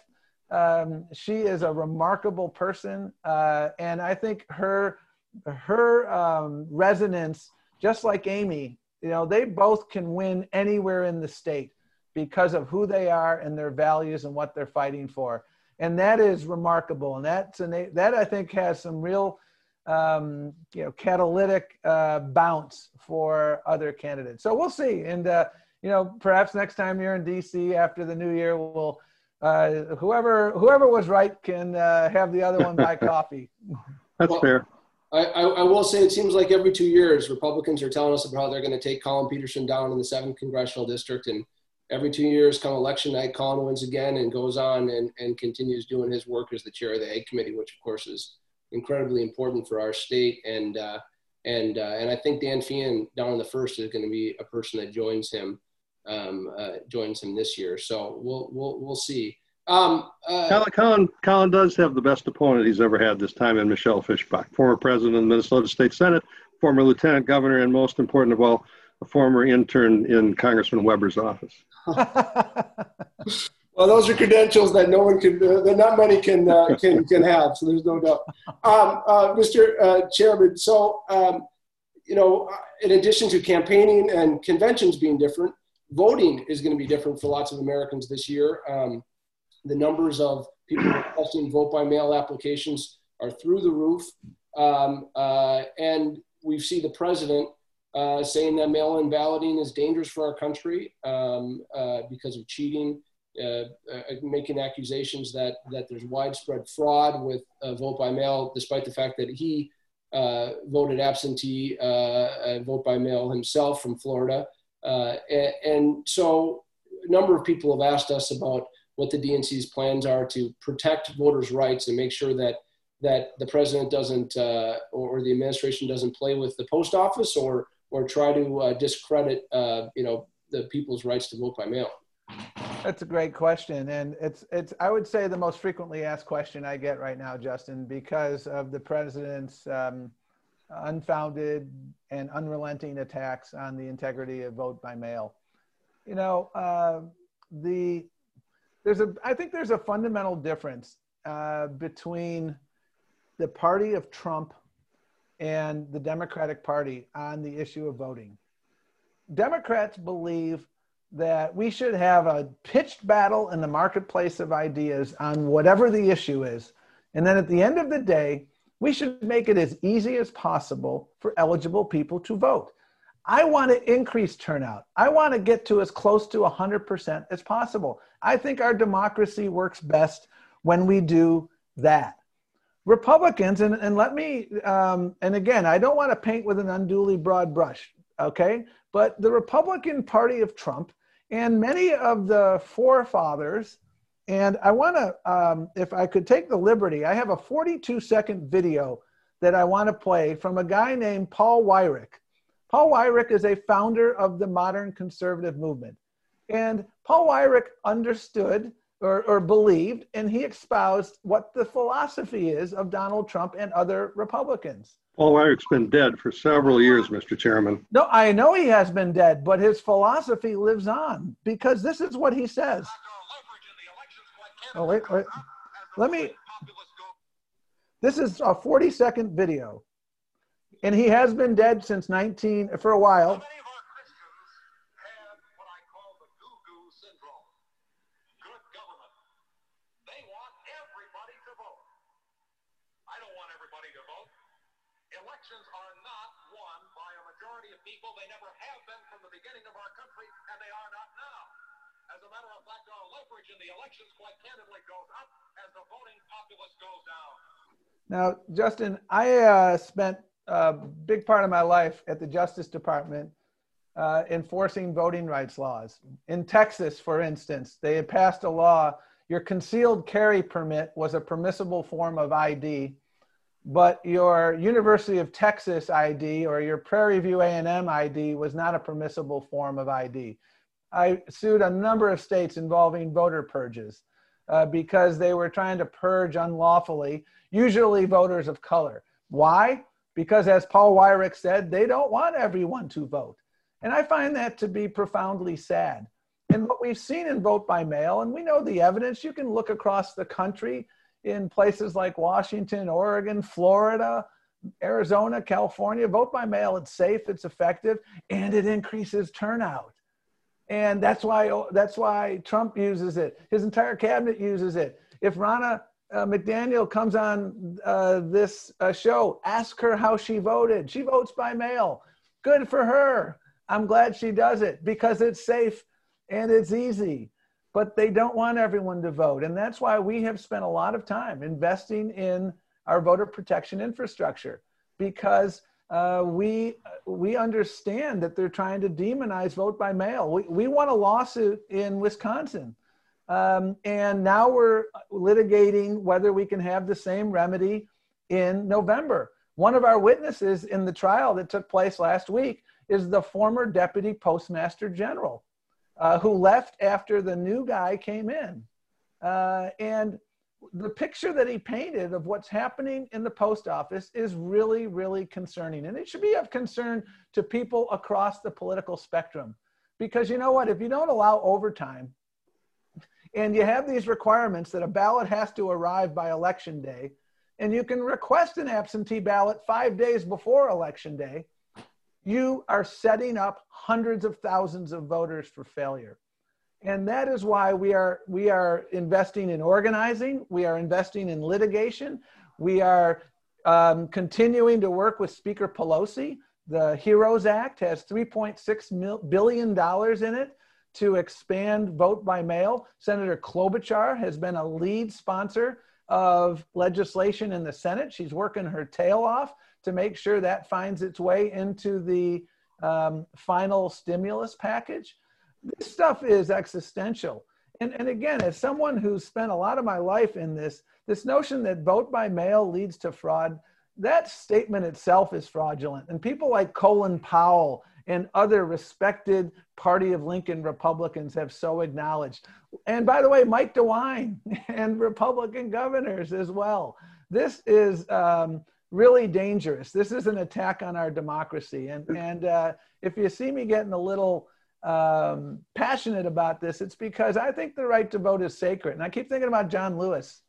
um, she is a remarkable person, uh, and I think her her um, resonance, just like Amy, you know, they both can win anywhere in the state because of who they are and their values and what they're fighting for. And that is remarkable. And that's an, that I think has some real, um, you know, catalytic uh, bounce for other candidates. So we'll see. And, uh, you know, perhaps next time you're in DC after the new year, we'll, uh, whoever, whoever was right can uh, have the other one buy [LAUGHS] coffee. That's well, fair. I, I, I, will say it seems like every two years, Republicans are telling us about how they're going to take Collin Peterson down in the seventh congressional district. And every two years, come election night, Collin wins again and goes on and, and continues doing his work as the chair of the Ag Committee, which of course is incredibly important for our state. And uh, and uh, and I think Dan Feehan down in the first is going to be a person that joins him um, uh, joins him this year. So we'll we'll we'll see. Um, uh, Collin, Collin does have the best opponent he's ever had this time in Michelle Fischbach, former president of the Minnesota State Senate, former lieutenant governor, and most important of all, a former intern in Congressman Weber's office. [LAUGHS] well, those are credentials that no one can, uh, that not many can uh, can [LAUGHS] can have. So there's no doubt. Um, uh, Mr. Uh, Chairman, so um, you know, in addition to campaigning and conventions being different, voting is going to be different for lots of Americans this year. Um, the numbers of people requesting vote by mail applications are through the roof, um, uh, and we see the president uh, saying that mail-in balloting is dangerous for our country um, uh, because of cheating, uh, uh making accusations that that there's widespread fraud with uh, vote by mail, despite the fact that he voted absentee vote by mail himself from Florida. And, and, so a number of people have asked us about what the DNC's plans are to protect voters' rights and make sure that that the president doesn't or, or the administration doesn't play with the post office or or try to uh, discredit, uh, you know, the people's rights to vote by mail? That's a great question, and it's it's I would say the most frequently asked question I get right now, Justin, because of the president's um, unfounded and unrelenting attacks on the integrity of vote by mail. You know, uh, the there's a I think there's a fundamental difference uh, between the party of Trump and the Democratic Party on the issue of voting. Democrats believe that we should have a pitched battle in the marketplace of ideas on whatever the issue is. And then at the end of the day, we should make it as easy as possible for eligible people to vote. I want to increase turnout. I want to get to as close to 100% as possible. I think our democracy works best when we do that. Republicans, and, and let me, um, and again, I don't want to paint with an unduly broad brush, okay? But the Republican Party of Trump and many of the forefathers, and I want to, um, if I could take the liberty, I have a 42 second video that I want to play from a guy named Paul Weyrich. Paul Weyrich is a founder of the modern conservative movement. And Paul Weyrich understood or, or believed, and he espoused what the philosophy is of Donald Trump and other Republicans. Paul Weyrich's been dead for several years, Mr. Chairman. No, I know he has been dead, but his philosophy lives on because this is what he says. Oh, wait, wait. Let me. This is a 40 second video. And he has been dead since 19, for a while. Now, Justin, I uh, spent a big part of my life at the Justice Department uh, enforcing voting rights laws. In Texas, for instance, they had passed a law. Your concealed carry permit was a permissible form of ID, but your University of Texas ID or your Prairie View A&M ID was not a permissible form of ID. I sued a number of states involving voter purges uh, because they were trying to purge unlawfully usually voters of color. Why? Because as Paul Weyrich said, they don't want everyone to vote. And I find that to be profoundly sad. And what we've seen in vote by mail, and we know the evidence, you can look across the country in places like Washington, Oregon, Florida, Arizona, California, vote by mail, it's safe, it's effective, and it increases turnout. And that's why that's why Trump uses it. His entire cabinet uses it. If Ronna uh, McDaniel comes on uh, this uh, show, ask her how she voted. She votes by mail. Good for her. I'm glad she does it because it's safe and it's easy. But they don't want everyone to vote. And that's why we have spent a lot of time investing in our voter protection infrastructure because uh, we, we understand that they're trying to demonize vote by mail. We, we won a lawsuit in Wisconsin um, and now we're litigating whether we can have the same remedy in November. One of our witnesses in the trial that took place last week is the former deputy postmaster general uh, who left after the new guy came in. Uh, and the picture that he painted of what's happening in the post office is really, really concerning. And it should be of concern to people across the political spectrum. Because you know what? If you don't allow overtime, and you have these requirements that a ballot has to arrive by election day, and you can request an absentee ballot five days before election day, you are setting up hundreds of thousands of voters for failure. And that is why we are, we are investing in organizing, we are investing in litigation, we are um, continuing to work with Speaker Pelosi. The HEROES Act has $3.6 billion in it to expand vote by mail. Senator Klobuchar has been a lead sponsor of legislation in the Senate. She's working her tail off to make sure that finds its way into the um, final stimulus package. This stuff is existential. And, and again, as someone who's spent a lot of my life in this, this notion that vote by mail leads to fraud, that statement itself is fraudulent. And people like Colin Powell and other respected Party of Lincoln Republicans have so acknowledged. And by the way, Mike DeWine [LAUGHS] and Republican governors as well. This is um, really dangerous. This is an attack on our democracy. And, and uh, if you see me getting a little um, passionate about this, it's because I think the right to vote is sacred. And I keep thinking about John Lewis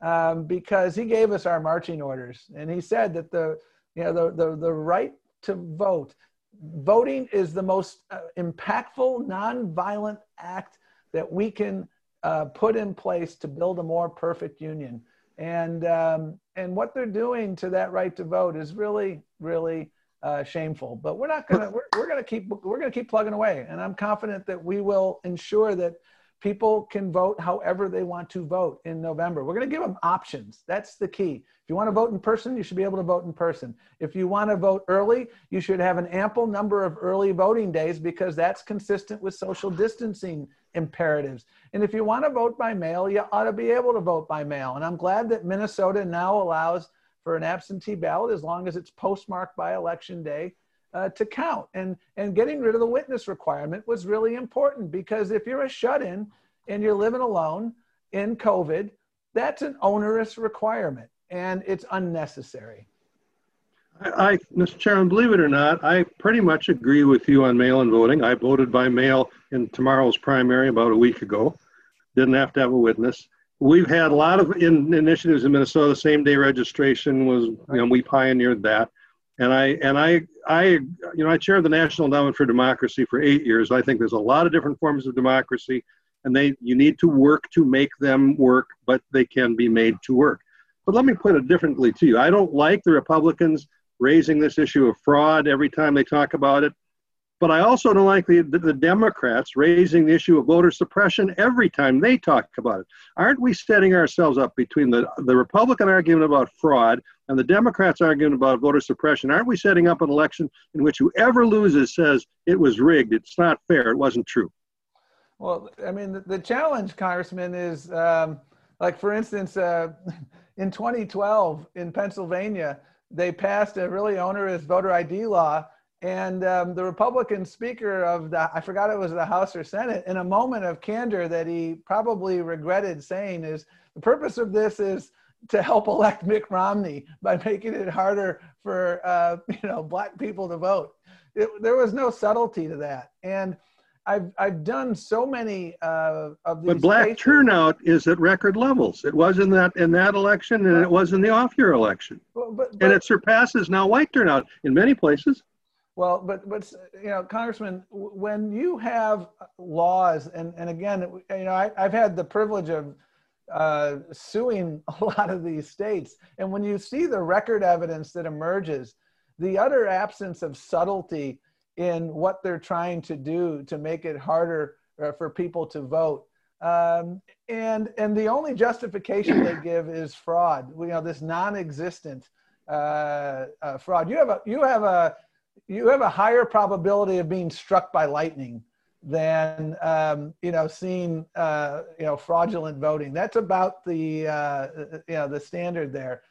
um, because he gave us our marching orders. And he said that the, you know, the, the, the right to vote voting is the most uh, impactful, nonviolent act that we can uh, put in place to build a more perfect union. And, um, and what they're doing to that right to vote is really, really uh, shameful. But we're not gonna, we're, we're gonna keep, we're gonna keep plugging away. And I'm confident that we will ensure that people can vote however they want to vote in November. We're to give them options. That's the key. If you want to vote in person, you should be able to vote in person. If you want to vote early, you should have an ample number of early voting days because that's consistent with social distancing imperatives. And if you want to vote by mail, you ought to be able to vote by mail. And I'm glad that Minnesota now allows for an absentee ballot as long as it's postmarked by election day uh, to count. And, and getting rid of the witness requirement was really important because if you're a shut in and you're living alone in COVID, that's an onerous requirement and it's unnecessary. I, Mr. Chairman, believe it or not, I pretty much agree with you on mail-in voting. I voted by mail in tomorrow's primary about a week ago. Didn't have to have a witness. We've had a lot of in, initiatives in Minnesota. Same day registration was, you know, we pioneered that. And I and I I you know I chaired the National Endowment for Democracy for eight years. I think there's a lot of different forms of democracy, and they you need to work to make them work, but they can be made to work. But let me put it differently to you. I don't like the Republicans raising this issue of fraud every time they talk about it. But I also don't like the, the, the, Democrats raising the issue of voter suppression every time they talk about it. Aren't we setting ourselves up between the, the Republican argument about fraud and the Democrats' argument about voter suppression? Aren't we setting up an election in which whoever loses says it was rigged, it's not fair, it wasn't true? Well, I mean, the, the challenge, Congressman, is um, like, for instance, uh, [LAUGHS] in 2012 in Pennsylvania, they passed a really onerous voter ID law. And um, the Republican speaker of the, I forgot it was the House or Senate, in a moment of candor that he probably regretted saying is the purpose of this is to help elect Mitt Romney by making it harder for uh, [LAUGHS] you know black people to vote. It, there was no subtlety to that, and I've I've done so many uh, of these. But black cases. turnout is at record levels. It was in that in that election, and it was in the off-year election, but, but, and it surpasses now white turnout in many places. Well, but but you know, Congressman, when you have laws, and and again, you know, I, I've had the privilege of uh, suing [LAUGHS] a lot of these states, and when you see the record evidence that emerges, the utter absence of subtlety in what they're trying to do to make it harder uh, for people to vote. Um, and and the only justification they [CLEARS THROAT] give is fraud. You know this non-existent uh, uh, fraud. You have a you have a you have a higher probability of being struck by lightning than um, you know seeing uh, you know fraudulent voting. That's about the uh, you know the standard there,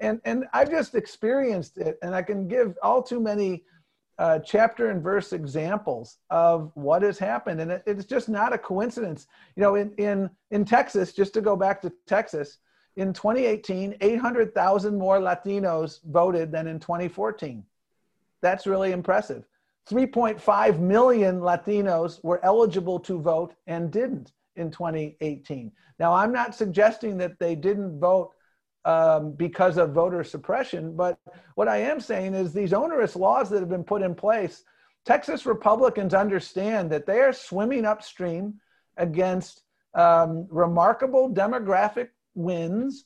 and and I've just experienced it, and I can give all too many uh, chapter and verse examples of what has happened, and it, it's just not a coincidence. You know, in in in Texas, just to go back to Texas, in 2018, 800,000 more Latinos voted than in 2014. That's really impressive. 3.5 million Latinos were eligible to vote and didn't in 2018. Now, I'm not suggesting that they didn't vote um, because of voter suppression. But what I am saying is these onerous laws that have been put in place, Texas Republicans understand that they are swimming upstream against um, remarkable demographic wins.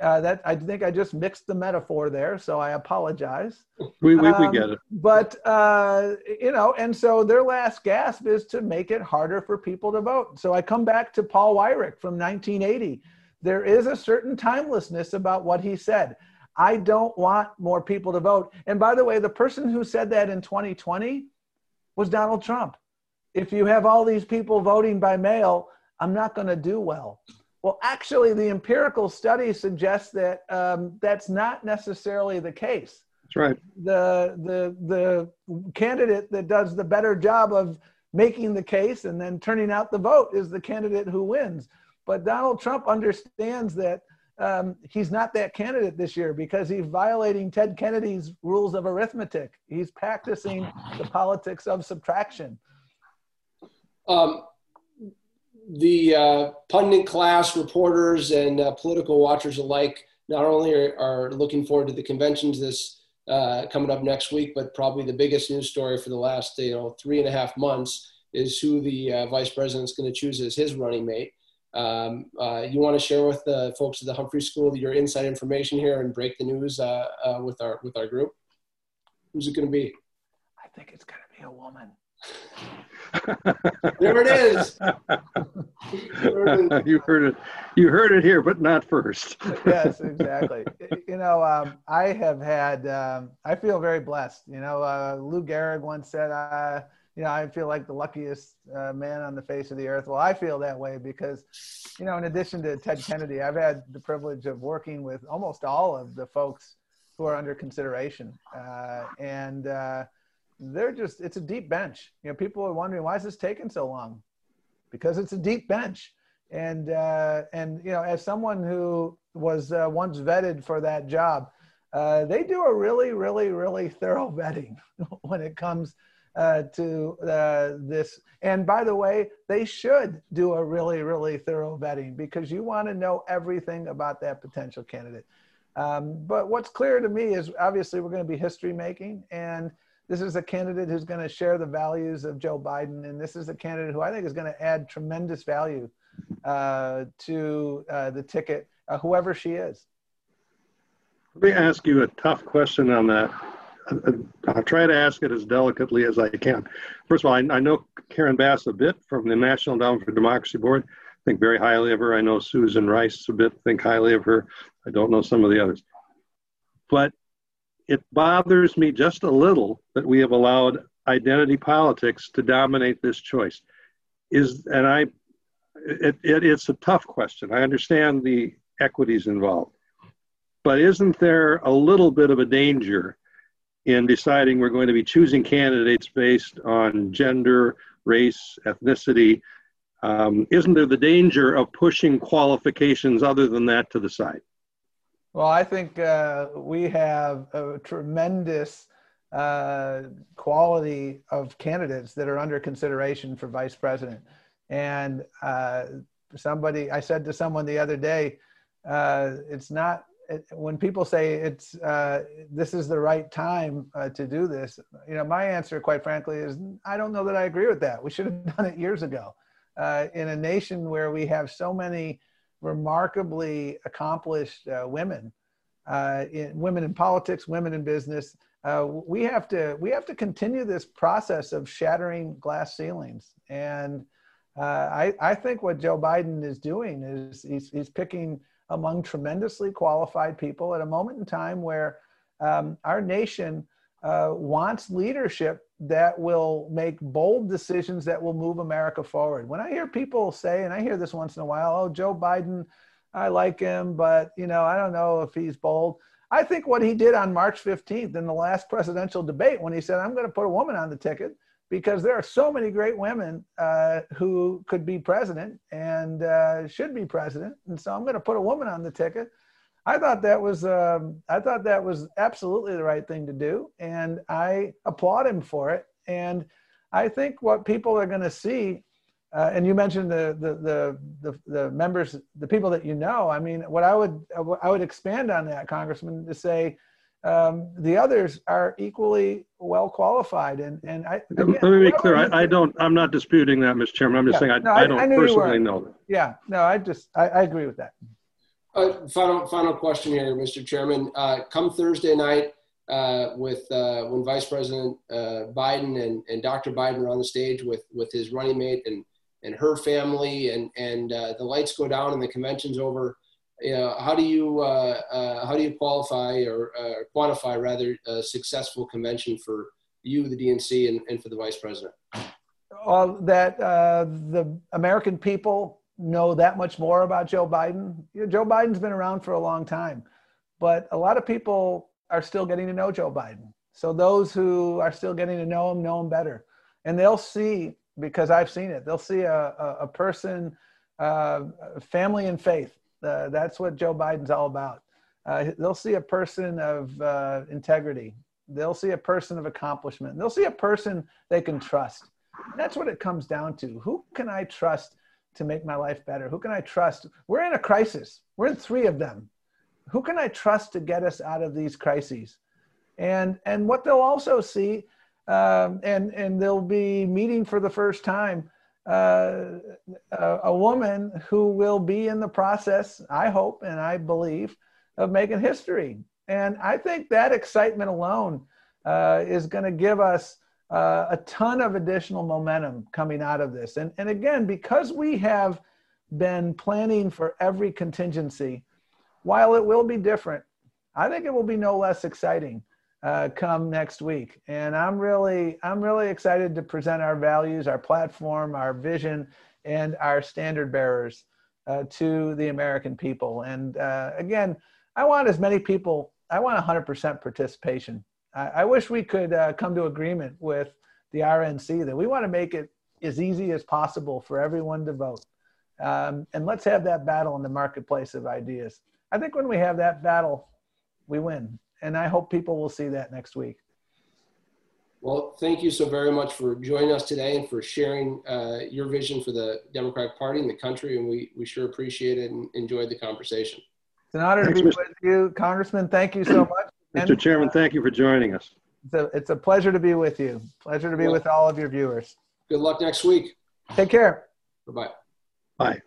Uh, that I think I just mixed the metaphor there, so I apologize. We, we, um, we get it. But, uh, you know, and so their last gasp is to make it harder for people to vote. So I come back to Paul Weyrich from 1980 there is a certain timelessness about what he said. I don't want more people to vote. And by the way, the person who said that in 2020 was Donald Trump. If you have all these people voting by mail, I'm not going to do well. Well, actually, the empirical study suggests that um, that's not necessarily the case. That's right. The, the, the candidate that does the better job of making the case and then turning out the vote is the candidate who wins. But Donald Trump understands that um, he's not that candidate this year because he's violating Ted Kennedy's rules of arithmetic. He's practicing the politics of subtraction. Um, the uh, pundit class, reporters, and uh, political watchers alike not only are, are, looking forward to the conventions this uh, coming up next week, but probably the biggest news story for the last you know three and a half months is who the uh, vice president is going to choose as his running mate. Um, uh, you want to share with the folks at the Humphrey School your inside information here and break the news uh, with our with our group? Who's it going to be? I think it's going to be a woman. There it is. [LAUGHS] you heard it. You heard it here, but not first. yes, exactly. You know, um, I have had. Um, I feel very blessed. You know, uh, Lou Gehrig once said, uh, you know, I feel like the luckiest uh, man on the face of the earth. Well, I feel that way because, you know, in addition to Ted Kennedy, I've had the privilege of working with almost all of the folks who are under consideration, uh, and uh, they're just it's a deep bench. You know, people are wondering why is this taking so long? Because it's a deep bench, and uh, and you know, as someone who was uh, once vetted for that job, uh, they do a really, really, really thorough vetting [LAUGHS] when it comes uh, to uh, this. And by the way, they should do a really, really thorough vetting because you want to know everything about that potential candidate. Um, but what's clear to me is obviously we're going to be history making, and this is a candidate who's going to share the values of Joe Biden, and this is a candidate who I think is going to add tremendous value uh, to uh, the ticket, uh, whoever she is. Let me ask you a tough question on that. I'll try to ask it as delicately as I can. First of all, I, I know Karen Bass a bit from the National Endowment for Democracy Board. I think very highly of her. I know Susan Rice a bit, think highly of her. I don't know some of the others. But it bothers me just a little that we have allowed identity politics to dominate this choice. Is and I, it, it, it's a tough question. I understand the equities involved, but isn't there a little bit of a danger in deciding we're going to be choosing candidates based on gender, race, ethnicity? Um, isn't there the danger of pushing qualifications other than that to the side? Well, I think uh, we have a tremendous uh, quality of candidates that are under consideration for vice president. And uh, somebody, I said to someone the other day, uh, it's not when people say it's uh, this is the right time uh, to do this, you know, my answer, quite frankly, is I don't know that I agree with that. We should have [LAUGHS] done it years ago. In a nation where we have so many remarkably accomplished uh, women, uh, in, women in politics, women in business, uh, we have to we have to continue this process of shattering glass ceilings. And I, I think what Joe Biden is doing is he's, he's picking among tremendously qualified people at a moment in time where um, our nation uh, wants leadership that will make bold decisions that will move America forward. When I hear people say, and I hear this once in a while, oh, Joe Biden, I like him, but you know, I don't know if he's bold. I think what he did on March 15th in the last presidential debate when he said, I'm going to put a woman on the ticket because there are so many great women uh, who could be president and uh, should be president, and so I'm going to put a woman on the ticket. I thought that was um, I thought that was absolutely the right thing to do, and I applaud him for it. And I think what people are going to see, uh, and you mentioned the, the the the the members, the people that you know. I mean, what I would I would expand on that, Congressman, to say um, the others are equally well qualified. And and I again, let me be clear. I, I, don't. I'm not disputing that, Mr. Chairman. I'm just yeah, saying I, no, I, I don't personally know that. Yeah. No, I just I, I agree with that. Uh, final final question here, Mr. Chairman. Uh, come Thursday night, uh, with uh, when Vice President uh, Biden and, and Dr. Biden are on the stage with with his running mate and and her family, and and uh, the lights go down and the convention's over how do you how do you qualify or quantify rather a successful convention for you, the DNC, and, and for the vice president? That the American people know that much more about Joe Biden. You know, Joe Biden's been around for a long time, but a lot of people are still getting to know Joe Biden. So those who are still getting to know him know him better, and they'll see because I've seen it. They'll see a, a, a person, uh, family and faith uh, that's what Joe Biden's all about. Uh, they'll see a person of uh, integrity. They'll see a person of accomplishment. They'll see a person they can trust. That's what it comes down to. Who can I trust to make my life better? Who can I trust? We're in a crisis. We're in three of them. Who can I trust to get us out of these crises? And and what they'll also see, um, and and they'll be meeting for the first time uh, a, woman who will be in the process, I hope and I believe, of making history. And I think that excitement alone uh, is going to give us uh, a ton of additional momentum coming out of this. And, and again, because we have been planning for every contingency, while it will be different, I think it will be no less exciting uh, come next week. And I'm really, I'm really excited to present our values, our platform, our vision, and our standard bearers uh, to the American people. And uh, again, I want as many people I want 100% participation. I, I wish we could uh, come to agreement with the RNC that we want to make it as easy as possible for everyone to vote. Um, and let's have that battle in the marketplace of ideas. I think when we have that battle, we win. And I hope people will see that next week. Well, thank you so very much for joining us today and for sharing uh, your vision for the Democratic Party and the country. And we, we sure appreciate it and enjoyed the conversation. It's an honor Thanks, to be Mr. with you, Congressman. Thank you so much. Mr. And, Chairman, thank you for joining us. It's a, it's a pleasure to be with you. Pleasure to be well, with all of your viewers. Good luck next week. Take care. Bye-bye. Bye.